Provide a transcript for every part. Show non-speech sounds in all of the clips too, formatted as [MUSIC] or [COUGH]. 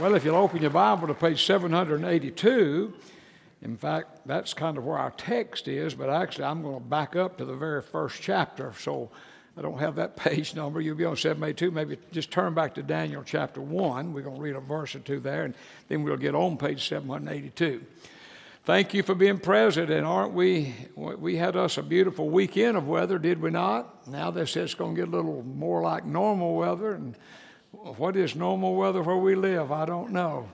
Well, if you'll open your Bible to page 782, in fact, that's kind of where our text is, but actually I'm going to back up to the very first chapter. So I don't have that [LAUGHS] page number. You'll be on 782. Maybe just turn back to Daniel chapter 1. We're going to read a verse or two there, and then we'll get on page 782. Thank you for being present, and aren't we? We had us a beautiful weekend of weather, did we not? Now they say it's going to get a little more like normal weather, and what is normal weather where we live? I don't know.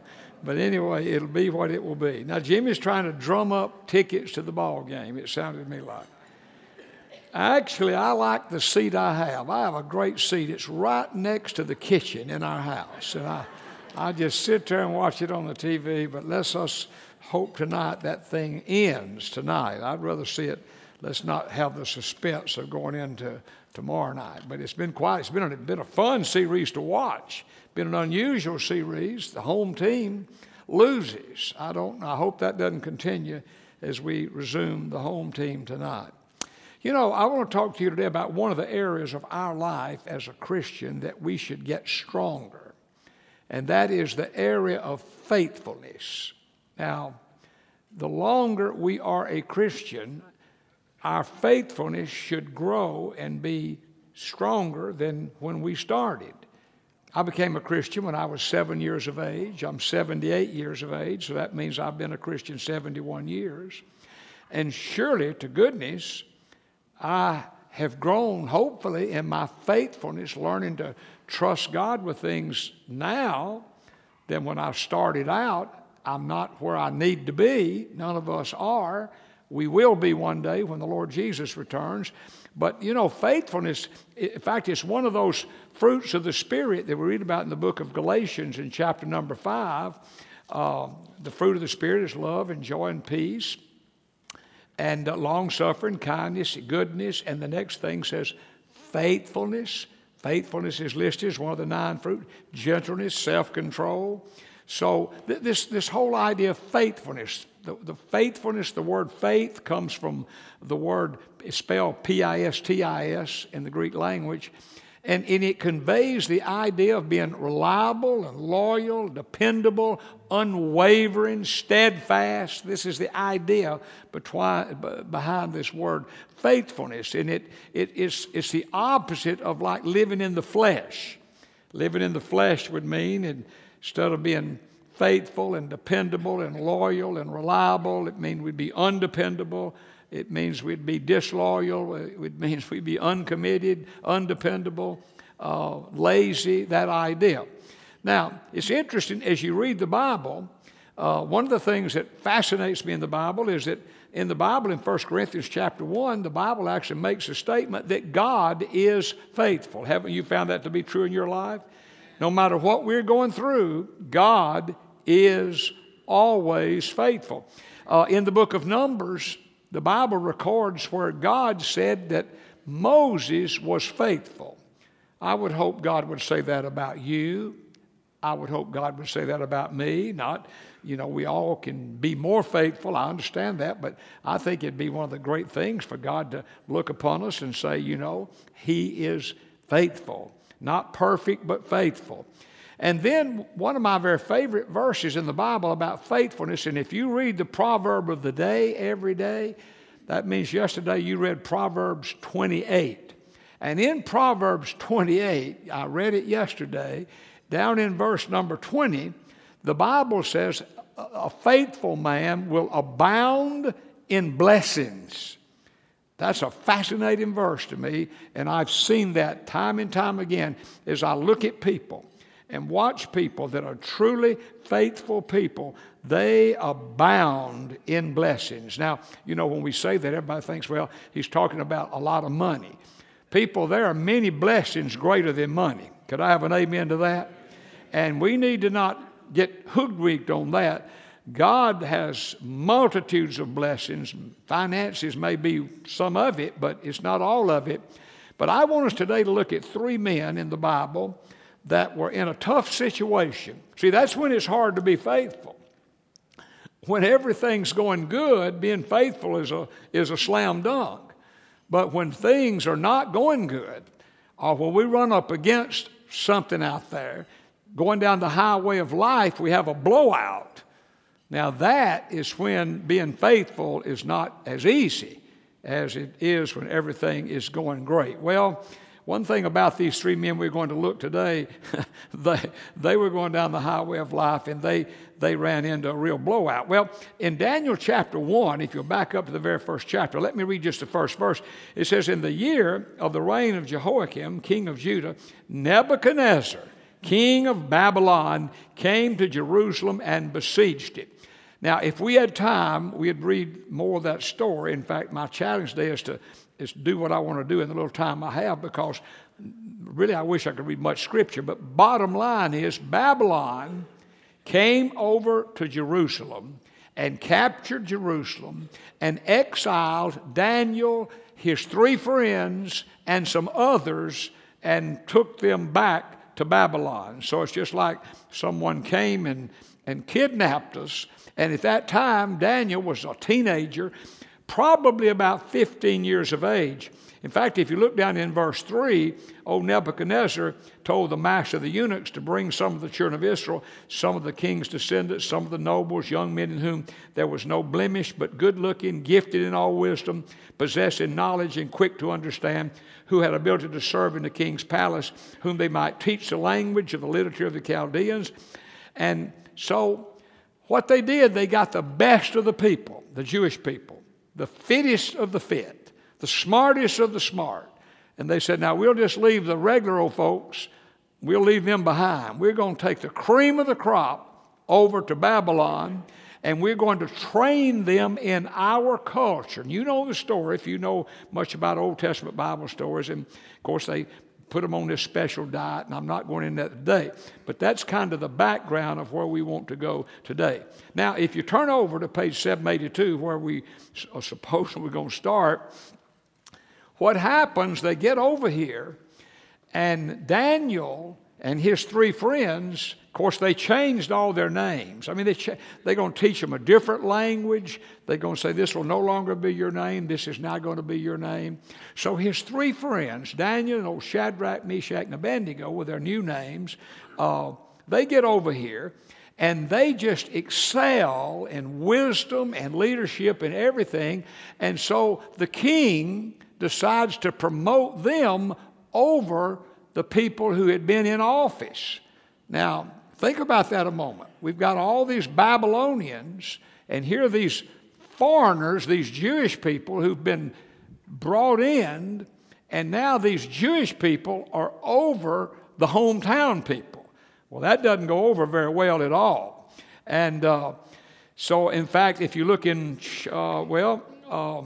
But anyway, it'll be what it will be. Now, Jimmy's trying to drum up tickets to the ball game, it sounded to me like. Actually, I like the seat I have. I have a great seat. It's right next to the kitchen in our house. And I, I just sit there and watch it on the TV, but let's us hope tonight that thing ends tonight. I'd rather see it, let's not have the suspense of going into tomorrow night. But it's been quite, it's been a, been a fun series to watch. Been an unusual series. The home team loses. I don't, I hope that doesn't continue as we resume the home team tonight. You know, I want to talk to you today about one of the areas of our life as a Christian that we should get stronger, and that is the area of faithfulness. Now, the longer we are a Christian, our faithfulness should grow and be stronger than when we started. I became a Christian when I was seven years of age. I'm 78 years of age, so that means I've been a Christian 71 years. And surely, to goodness, I have grown, hopefully, in my faithfulness, learning to trust God with things now than when I started out. I'm not where I need to be. None of us are. We will be one day when the Lord Jesus returns. But you know, faithfulness, in fact, it's one of those fruits of the Spirit that we read about in the book of Galatians in chapter number five. Uh, the fruit of the Spirit is love and joy and peace, and uh, long suffering, kindness, goodness. And the next thing says faithfulness. Faithfulness is listed as one of the nine fruit, gentleness, self control. So, th- this, this whole idea of faithfulness, the, the faithfulness, the word faith comes from the word spelled P I S T I S in the Greek language. And, and it conveys the idea of being reliable and loyal, dependable, unwavering, steadfast. This is the idea behind this word faithfulness. And it, it is, it's the opposite of like living in the flesh. Living in the flesh would mean, instead of being faithful and dependable and loyal and reliable. It means we'd be undependable. It means we'd be disloyal. It means we'd be uncommitted, undependable, uh, lazy, that idea. Now, it's interesting as you read the Bible, uh, one of the things that fascinates me in the Bible is that in the Bible, in 1 Corinthians chapter 1, the Bible actually makes a statement that God is faithful. Haven't you found that to be true in your life? No matter what we're going through, God is always faithful. Uh, in the book of Numbers, the Bible records where God said that Moses was faithful. I would hope God would say that about you. I would hope God would say that about me. Not, you know, we all can be more faithful. I understand that, but I think it'd be one of the great things for God to look upon us and say, you know, He is faithful. Not perfect, but faithful. And then one of my very favorite verses in the Bible about faithfulness, and if you read the proverb of the day every day, that means yesterday you read Proverbs 28. And in Proverbs 28, I read it yesterday, down in verse number 20, the Bible says, A faithful man will abound in blessings. That's a fascinating verse to me, and I've seen that time and time again as I look at people and watch people that are truly faithful people, they abound in blessings. Now, you know, when we say that, everybody thinks, well, he's talking about a lot of money. People, there are many blessings greater than money. Could I have an amen to that? And we need to not get hoodwinked on that. God has multitudes of blessings. Finances may be some of it, but it's not all of it. But I want us today to look at three men in the Bible that were in a tough situation. See, that's when it's hard to be faithful. When everything's going good, being faithful is a, is a slam dunk. But when things are not going good, or when we run up against something out there, going down the highway of life, we have a blowout. Now, that is when being faithful is not as easy as it is when everything is going great. Well, one thing about these three men we're going to look today, [LAUGHS] they, they were going down the highway of life and they, they ran into a real blowout. Well, in Daniel chapter 1, if you'll back up to the very first chapter, let me read just the first verse. It says, In the year of the reign of Jehoiakim, king of Judah, Nebuchadnezzar, king of Babylon, came to Jerusalem and besieged it. Now, if we had time, we'd read more of that story. In fact, my challenge today is to is do what I want to do in the little time I have because really I wish I could read much scripture. But bottom line is Babylon came over to Jerusalem and captured Jerusalem and exiled Daniel, his three friends, and some others and took them back to Babylon. So it's just like someone came and, and kidnapped us. And at that time, Daniel was a teenager probably about 15 years of age. In fact, if you look down in verse 3, old Nebuchadnezzar told the master of the eunuchs to bring some of the children of Israel, some of the king's descendants, some of the nobles, young men in whom there was no blemish, but good looking, gifted in all wisdom, possessing knowledge and quick to understand, who had ability to serve in the king's palace, whom they might teach the language of the literature of the Chaldeans. And so, what they did, they got the best of the people, the Jewish people the fittest of the fit, the smartest of the smart. And they said, Now we'll just leave the regular old folks, we'll leave them behind. We're going to take the cream of the crop over to Babylon and we're going to train them in our culture. And you know the story if you know much about Old Testament Bible stories. And of course, they put them on this special diet, and I'm not going into that today. But that's kind of the background of where we want to go today. Now, if you turn over to page 782, where we are uh, supposed we're going to start, what happens, they get over here, and Daniel and his three friends of course, they changed all their names. I mean, they cha- they're going to teach them a different language. They're going to say, This will no longer be your name. This is not going to be your name. So his three friends, Daniel and old Shadrach, Meshach, and Abednego, with their new names, uh, they get over here and they just excel in wisdom and leadership and everything. And so the king decides to promote them over the people who had been in office. Now, Think about that a moment. We've got all these Babylonians, and here are these foreigners, these Jewish people who've been brought in, and now these Jewish people are over the hometown people. Well, that doesn't go over very well at all. And uh, so, in fact, if you look in, uh, well, uh,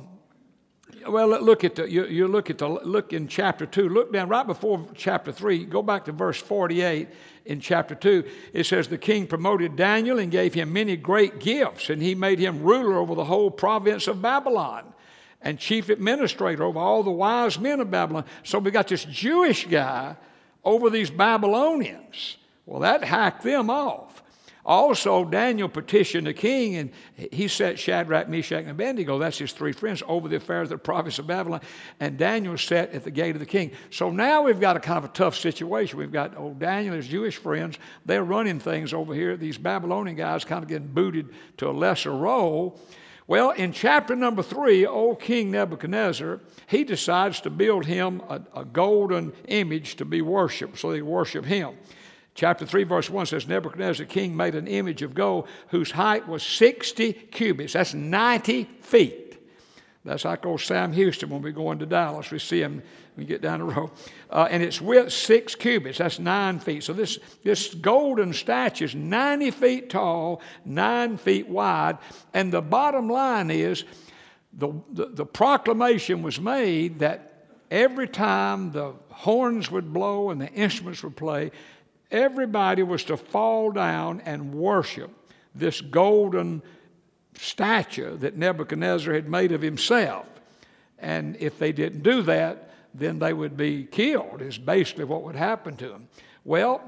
well, look at the, you, you look at the, look in chapter 2, look down right before chapter 3, go back to verse 48 in chapter 2. It says, The king promoted Daniel and gave him many great gifts, and he made him ruler over the whole province of Babylon and chief administrator over all the wise men of Babylon. So we got this Jewish guy over these Babylonians. Well, that hacked them off. Also, Daniel petitioned the king, and he set Shadrach, Meshach, and Abednego, that's his three friends, over the affairs of the province of Babylon. And Daniel sat at the gate of the king. So now we've got a kind of a tough situation. We've got old Daniel, his Jewish friends, they're running things over here. These Babylonian guys kind of getting booted to a lesser role. Well, in chapter number three, old King Nebuchadnezzar, he decides to build him a, a golden image to be worshiped, so they worship him. Chapter 3, verse 1 says Nebuchadnezzar king made an image of gold whose height was 60 cubits. That's 90 feet. That's like old Sam Houston when we go into Dallas. We see him when we get down the road. Uh, and its width, six cubits. That's nine feet. So this, this golden statue is 90 feet tall, nine feet wide. And the bottom line is the, the, the proclamation was made that every time the horns would blow and the instruments would play, everybody was to fall down and worship this golden statue that Nebuchadnezzar had made of himself. And if they didn't do that, then they would be killed, is basically what would happen to them. Well,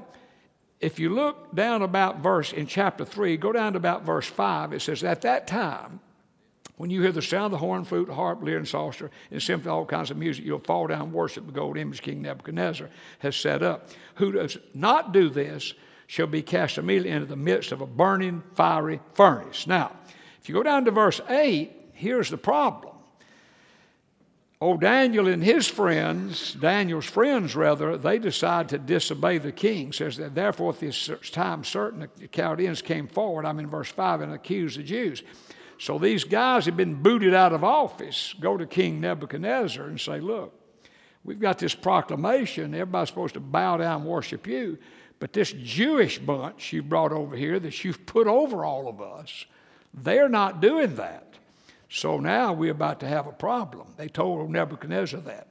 if you look down about verse in chapter 3, go down to about verse 5, it says, At that time, when you hear the sound of the horn, flute, harp, lyre, and psalter, and symphony, all kinds of music, you'll fall down and worship the gold image King Nebuchadnezzar has set up. Who does not do this, shall be cast immediately into the midst of a burning fiery furnace. Now, if you go down to verse 8, here's the problem. Oh, Daniel and his friends, Daniel's friends rather, they decide to disobey the king. Says that therefore at this time certain the Chaldeans came forward, I'm in verse 5, and accused the Jews. So these guys have been booted out of office. Go to King Nebuchadnezzar and say, Look, we've got this proclamation. Everybody's supposed to bow down and worship you. But this Jewish bunch you brought over here that you've put over all of us, they're not doing that. So now we're about to have a problem. They told Nebuchadnezzar that.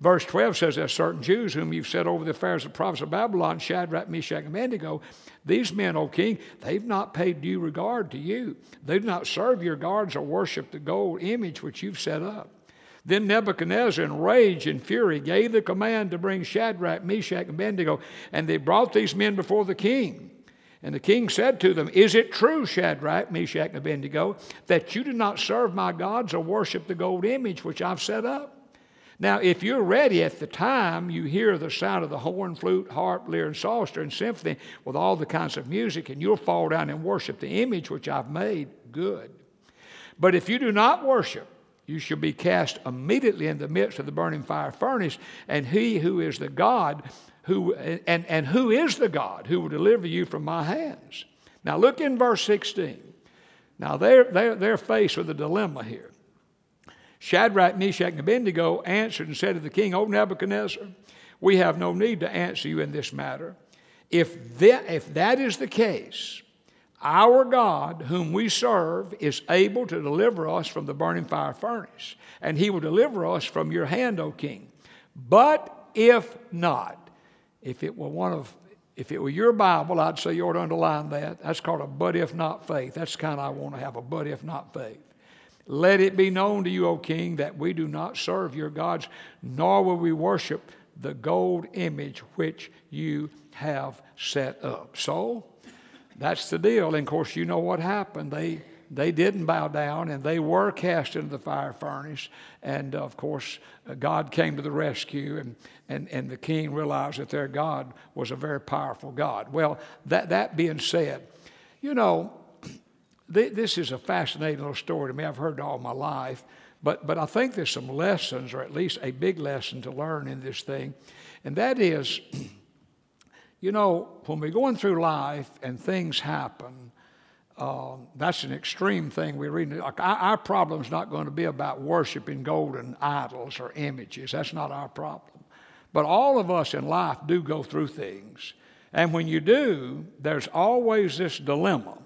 Verse 12 says, There's certain Jews whom you've set over the affairs of the prophets of Babylon, Shadrach, Meshach, and Abednego. These men, O king, they've not paid due regard to you. They do not serve your gods or worship the gold image which you've set up. Then Nebuchadnezzar, in rage and fury, gave the command to bring Shadrach, Meshach, and Abednego, and they brought these men before the king. And the king said to them, Is it true, Shadrach, Meshach, and Abednego, that you do not serve my gods or worship the gold image which I've set up? Now, if you're ready at the time you hear the sound of the horn, flute, harp, lyre, and psalter, and symphony with all the kinds of music, and you'll fall down and worship the image which I've made, good. But if you do not worship, you shall be cast immediately in the midst of the burning fire furnace, and he who is the God who, and, and who is the God who will deliver you from my hands? Now look in verse 16. Now they're, they're, they're faced with a dilemma here. Shadrach, Meshach, and Abednego answered and said to the king, O Nebuchadnezzar, we have no need to answer you in this matter. If that, if that is the case, our God, whom we serve, is able to deliver us from the burning fire furnace, and he will deliver us from your hand, O king. But if not, if it were one of if it were your Bible, I'd say you ought to underline that. That's called a but if not faith. That's the kind I want to have a but if not faith. Let it be known to you, O king, that we do not serve your gods, nor will we worship the gold image which you have set up. So that's the deal. And of course, you know what happened. They they didn't bow down and they were cast into the fire furnace. And of course, God came to the rescue, and, and, and the king realized that their God was a very powerful God. Well, that, that being said, you know, th- this is a fascinating little story to me. I've heard it all my life. But, but I think there's some lessons, or at least a big lesson to learn in this thing. And that is, [CLEARS THROAT] you know, when we're going through life and things happen, um, that's an extreme thing we read. Like our, our problem is not going to be about worshiping golden idols or images. That's not our problem. But all of us in life do go through things. And when you do, there's always this dilemma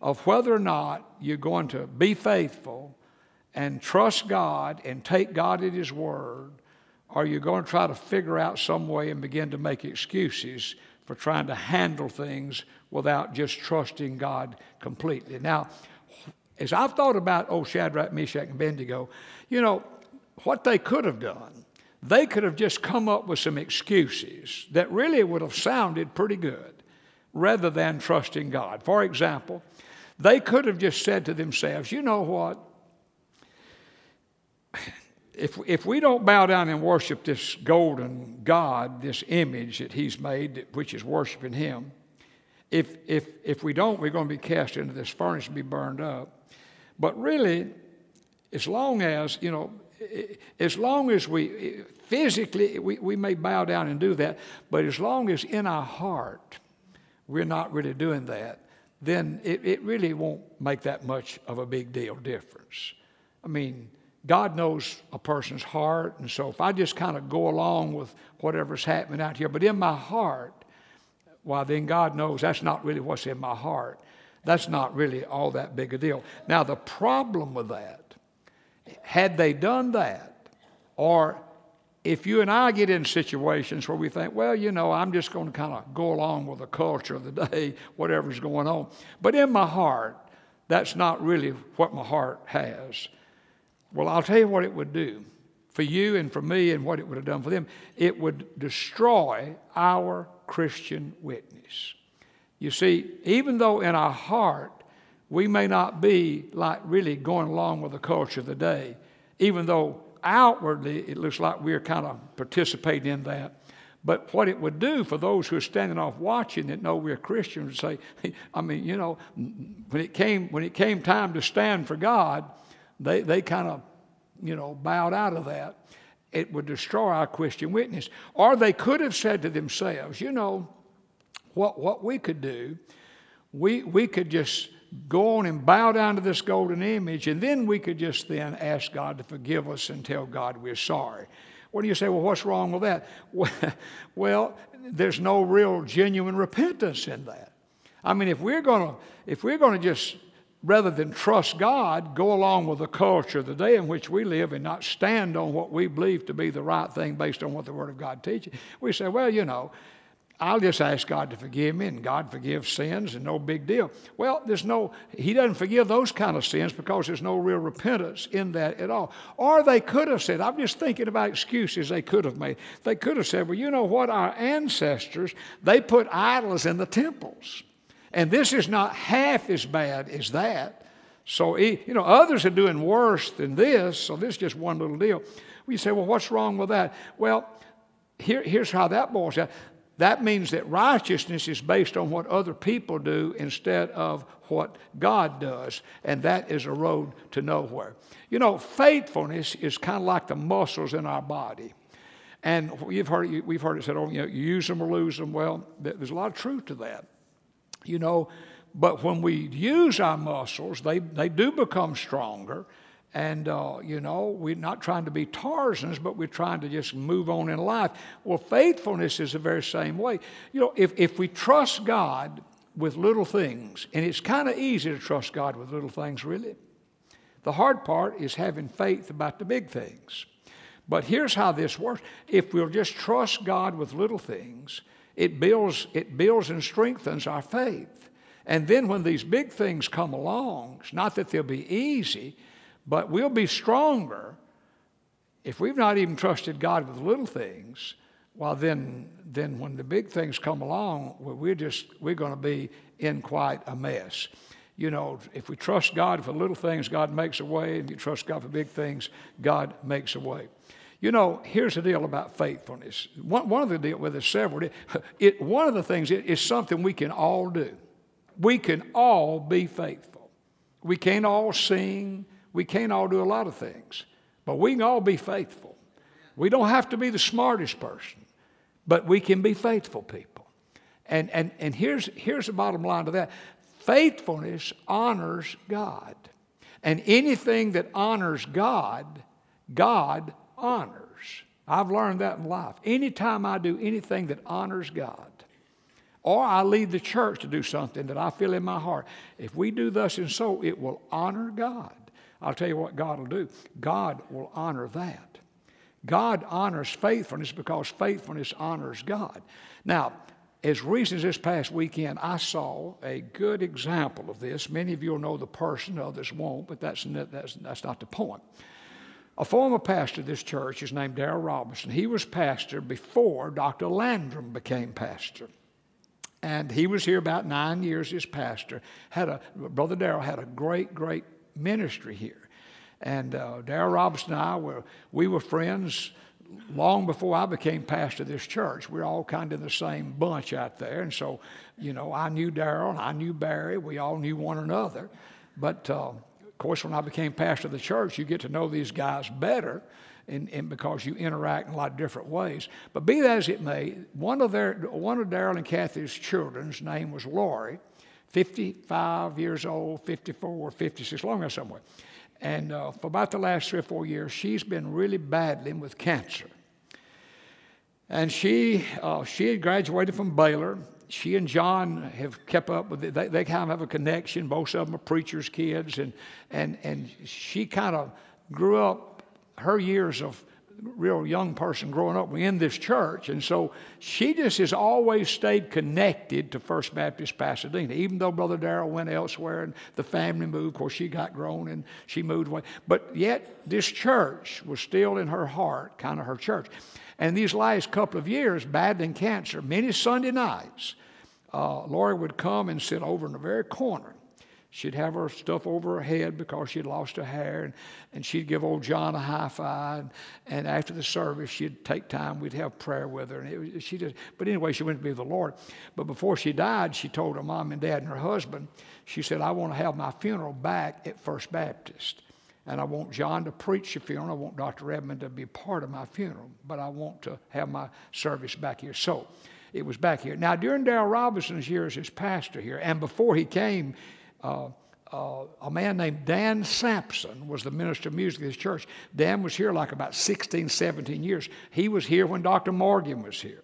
of whether or not you're going to be faithful and trust God and take God at His word, or you're going to try to figure out some way and begin to make excuses for trying to handle things without just trusting God completely. Now, as I've thought about, old Shadrach, Meshach, and Abednego, you know, what they could have done, they could have just come up with some excuses that really would have sounded pretty good rather than trusting God. For example, they could have just said to themselves, you know what? If, if we don't bow down and worship this golden God, this image that He's made, which is worshiping Him, if, if, if we don't, we're going to be cast into this furnace and be burned up. But really, as long as, you know, as long as we physically, we, we may bow down and do that, but as long as in our heart we're not really doing that, then it, it really won't make that much of a big deal difference. I mean, God knows a person's heart, and so if I just kind of go along with whatever's happening out here, but in my heart, well, then God knows that's not really what's in my heart. That's not really all that big a deal. Now, the problem with that, had they done that, or if you and I get in situations where we think, well, you know, I'm just going to kind of go along with the culture of the day, whatever's going on. But in my heart, that's not really what my heart has. Well, I'll tell you what it would do for you and for me and what it would have done for them. It would destroy our Christian witness. You see, even though in our heart we may not be like really going along with the culture of the day, even though outwardly it looks like we're kind of participating in that, But what it would do for those who are standing off watching that know we're Christians would say, [LAUGHS] I mean, you know, when it came, when it came time to stand for God, they, they kind of, you know, bowed out of that. It would destroy our Christian witness. Or they could have said to themselves, you know, what, what we could do, we, we could just go on and bow down to this golden image, and then we could just then ask God to forgive us and tell God we're sorry. What do you say? Well, what's wrong with that? [LAUGHS] Well, there's no real genuine repentance in that. I mean, if we're to if we're to just rather than trust God, go along with the culture of the day in which we live and not stand on what we believe to be the right thing based on what the Word of God teaches, we say, well, you know, I'll just ask God to forgive me, and God forgives sins, and no big deal. Well, there's no, He doesn't forgive those kind of sins because there's no real repentance in that at all. Or they could have said, I'm just thinking about excuses they could have made. They could have said, well, you know what? Our ancestors, they put idols in the temples. And this is not half as bad as that. So, you know, others are doing worse than this, so this is just one little deal. We say, well, what's wrong with that? Well, here, here's how that boils down. That means that righteousness is based on what other people do instead of what God does, and that is a road to nowhere. You know, faithfulness is kind of like the muscles in our body. And you've heard, we've heard it said, oh, you, know, you use them or lose them. Well, there's a lot of truth to that. You know, but when we use our muscles, they, they do become stronger. And, uh, you know, we're not trying to be Tarzans, but we're trying to just move on in life. Well, faithfulness is the very same way. You know, if, if we trust God with little things, and it's kind of easy to trust God with little things, really. The hard part is having faith about the big things. But here's how this works if we'll just trust God with little things, it builds, it builds and strengthens our faith. And then when these big things come along, it's not that they'll be easy, but we'll be stronger if we've not even trusted God with little things. Well, then, then when the big things come along, we're just we're going to be in quite a mess. You know, if we trust God for little things, God makes a way. And you trust God for big things, God makes a way. You know, here's the deal about faithfulness. One, one of the deal with well, several. [LAUGHS] It, one of the things it, is something we can all do. We can all be faithful. We can't all sing. We can't all do a lot of things, but we can all be faithful. We don't have to be the smartest person, but we can be faithful people. And, and, and here's, here's the bottom line to that faithfulness honors God. And anything that honors God, God honors. I've learned that in life. Anytime I do anything that honors God, or I lead the church to do something that I feel in my heart, if we do thus and so, it will honor God. I'll tell you what God will do God will honor that. God honors faithfulness because faithfulness honors God. Now, as recent as this past weekend, I saw a good example of this. Many of you will know the person, others won't, but that's, that's, that's not the point. A former pastor of this church is named Darrell Robinson. He was pastor before Dr. Landrum became pastor. And he was here about nine years as pastor. Had a, Brother Darrell had a great, great ministry here. And uh, Darrell Robinson and I were, we were friends long before I became pastor of this church. We are all kind of the same bunch out there. And so, you know, I knew Darrell, I knew Barry, we all knew one another. But uh, of course, when I became pastor of the church, you get to know these guys better. And, and, because you interact in a lot of different ways. But be that as it may, one of their one of Darrell and Kathy's children's name was Lori, 55 years old, 54, 56, long ago somewhere. And uh, for about the last three or four years, she's been really battling with cancer. And she, uh, she had graduated from Baylor. She and John have kept up with it. They, they kind of have a connection. Both of them are preachers' kids. And, and, and she kind of grew up her years of real young person growing up in this church. And so she just has always stayed connected to First Baptist Pasadena, even though Brother Darrell went elsewhere and the family moved. Of course, she got grown and she moved away. But yet, this church was still in her heart, kind of her church. And these last couple of years, battling cancer, many Sunday nights, uh, Lori would come and sit over in the very corner She'd have her stuff over her head because she'd lost her hair, and, and she'd give old John a high five. And, and after the service, she'd take time. We'd have prayer with her, and was, she just. But anyway, she went to be with the Lord. But before she died, she told her mom and dad and her husband, she said, "I want to have my funeral back at First Baptist." And I want John to preach the funeral. I want Dr. Redmond to be part of my funeral, but I want to have my service back here. So it was back here. Now, during Darrell Robinson's years as pastor here, and before he came, uh, uh, a man named Dan Sampson was the minister of music at this church. Dan was here like about 16, 17 years. He was here when Dr. Morgan was here.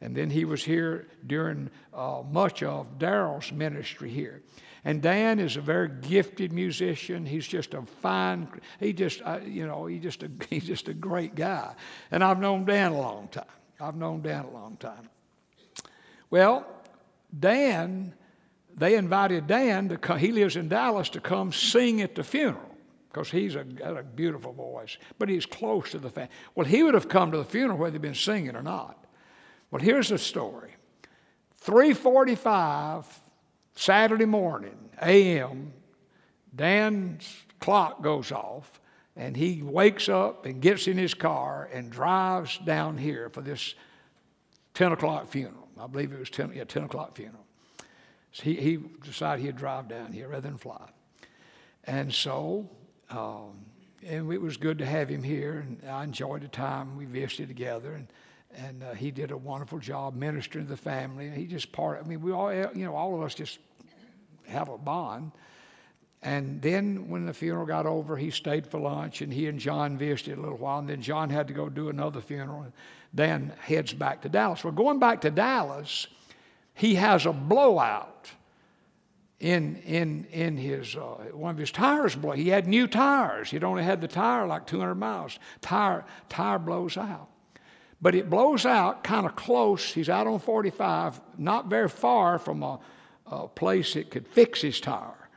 And then he was here during uh, much of Darrell's ministry here. And Dan is a very gifted musician. He's just a fine, he just, uh, you know, he just a, [LAUGHS] he's just a great guy. And I've known Dan a long time. I've known Dan a long time. Well, Dan, they invited Dan to come, he lives in Dallas, to come sing at the funeral because he's a, got a beautiful voice, but he's close to the family. Well, he would have come to the funeral whether he'd been singing or not. Well, here's the story. 345 Saturday morning, a.m., Dan's clock goes off, and he wakes up and gets in his car and drives down here for this 10 o'clock funeral. I believe it was 10, yeah, 10 o'clock funeral. So he, he decided he'd drive down here rather than fly. And so, um, and it was good to have him here, and I enjoyed the time we visited together. And, and uh, he did a wonderful job ministering to the family. And He just part. I mean, we all, you know, all of us just have a bond. And then when the funeral got over, he stayed for lunch, and he and John visited a little while. And then John had to go do another funeral. And Dan heads back to Dallas. Well, going back to Dallas, he has a blowout in in in his uh, one of his tires blow. He had new tires. He'd only had the tire like 200 miles. Tire tire blows out, but it blows out kind of close. He's out on 45, not very far from a, a place that could fix his tire.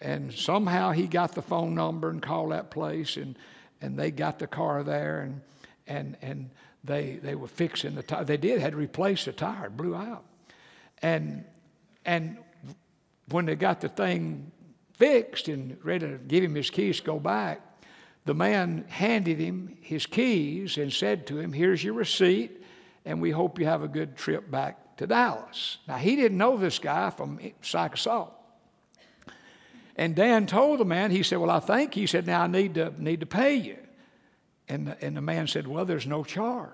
And somehow he got the phone number and called that place, and and they got the car there, and and and they they were fixing the tire. They did had replace the tire. It blew out, and and when they got the thing fixed and ready to give him his keys to go back, the man handed him his keys and said to him, Here's your receipt, and we hope you have a good trip back to Dallas. Now, he didn't know this guy from assault. And Dan told the man, he said, Well, I think, he said, Now I need to, need to pay you. And the, and the man said, Well, there's no charge.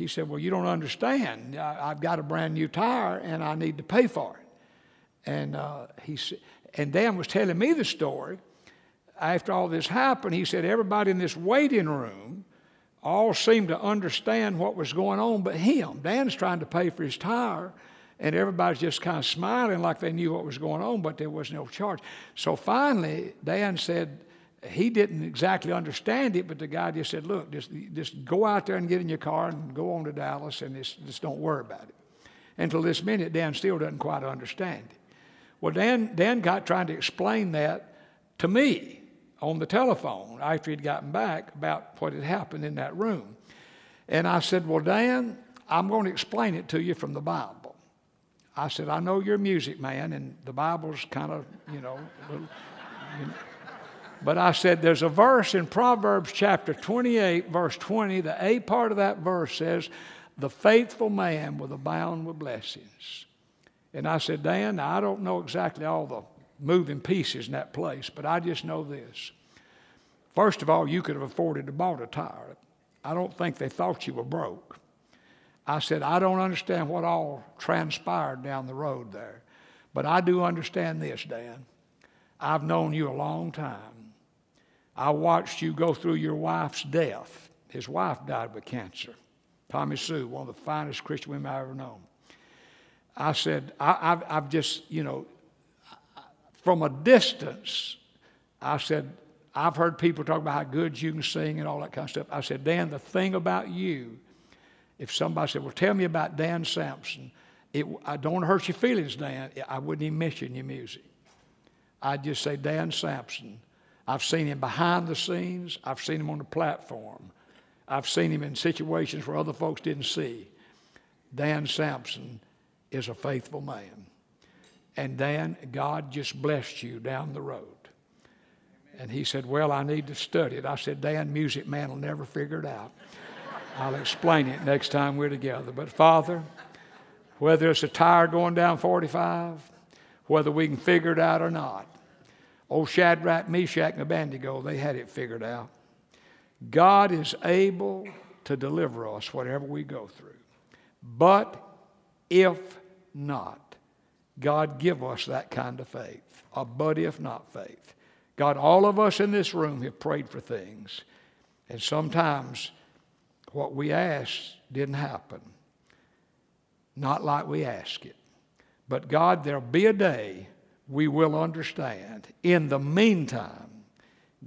He said, Well, you don't understand. I, have got a brand new tire and I need to pay for it. And, uh, he, and Dan was telling me the story. After all this happened, he said, Everybody in this waiting room all seemed to understand what was going on but him. Dan's trying to pay for his tire, and everybody's just kind of smiling like they knew what was going on, but there was no charge. So finally, Dan said, he didn't exactly understand it, but the guy just said, Look, just, just go out there and get in your car and go on to Dallas and just, just don't worry about it. Until this minute, Dan still doesn't quite understand it. Well, Dan, Dan got trying to explain that to me on the telephone after he'd gotten back about what had happened in that room. And I said, Well, Dan, I'm going to explain it to you from the Bible. I said, I know you're a music man, and the Bible's kind of, you know, little, you know. But I said, there's a verse in Proverbs chapter 28, verse 20. The A part of that verse says, The faithful man will abound with blessings. And I said, Dan, I don't know exactly all the moving pieces in that place, but I just know this. First of all, you could have afforded to buy a tire. I don't think they thought you were broke. I said, I don't understand what all transpired down the road there, but I do understand this, Dan. I've known you a long time. I watched you go through your wife's death. His wife died with cancer. Tommy Sue, one of the finest Christian women I've ever known. I said, I, have I've just, you know, from a distance, I said, I've heard people talk about how good you can sing and all that kind of stuff. I said, Dan, the thing about you, if somebody said, Well, tell me about Dan Sampson, it, I don't hurt your feelings, Dan. I wouldn't even mention your music. I'd just say, Dan Sampson. I've seen him behind the scenes, I've seen him on the platform, I've seen him in situations where other folks didn't see. Dan Sampson is a faithful man. And Dan, God just blessed you down the road. And he said, Well, I need to study it. I said, Dan, music man will never figure it out. I'll explain it next time we're together. But Father, whether it's a tire going down 45, whether we can figure it out or not, old Shadrach, Meshach, and Abednego, they had it figured out. God is able to deliver us whatever we go through. But if not, God give us that kind of faith. A but if not faith. God, all of us in this room have prayed for things. And sometimes what we asked didn't happen. Not like we asked it. But God, there'll be a day we will understand. In the meantime,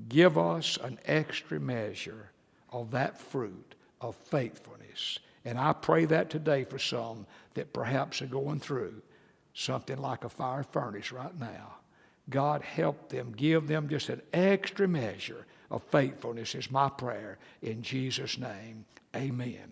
give us an extra measure of that fruit of faithfulness. And I pray that today for some that perhaps are going through something like a fire furnace right now. God help them, give them just an extra measure of faithfulness is my prayer in Jesus' name. Amen.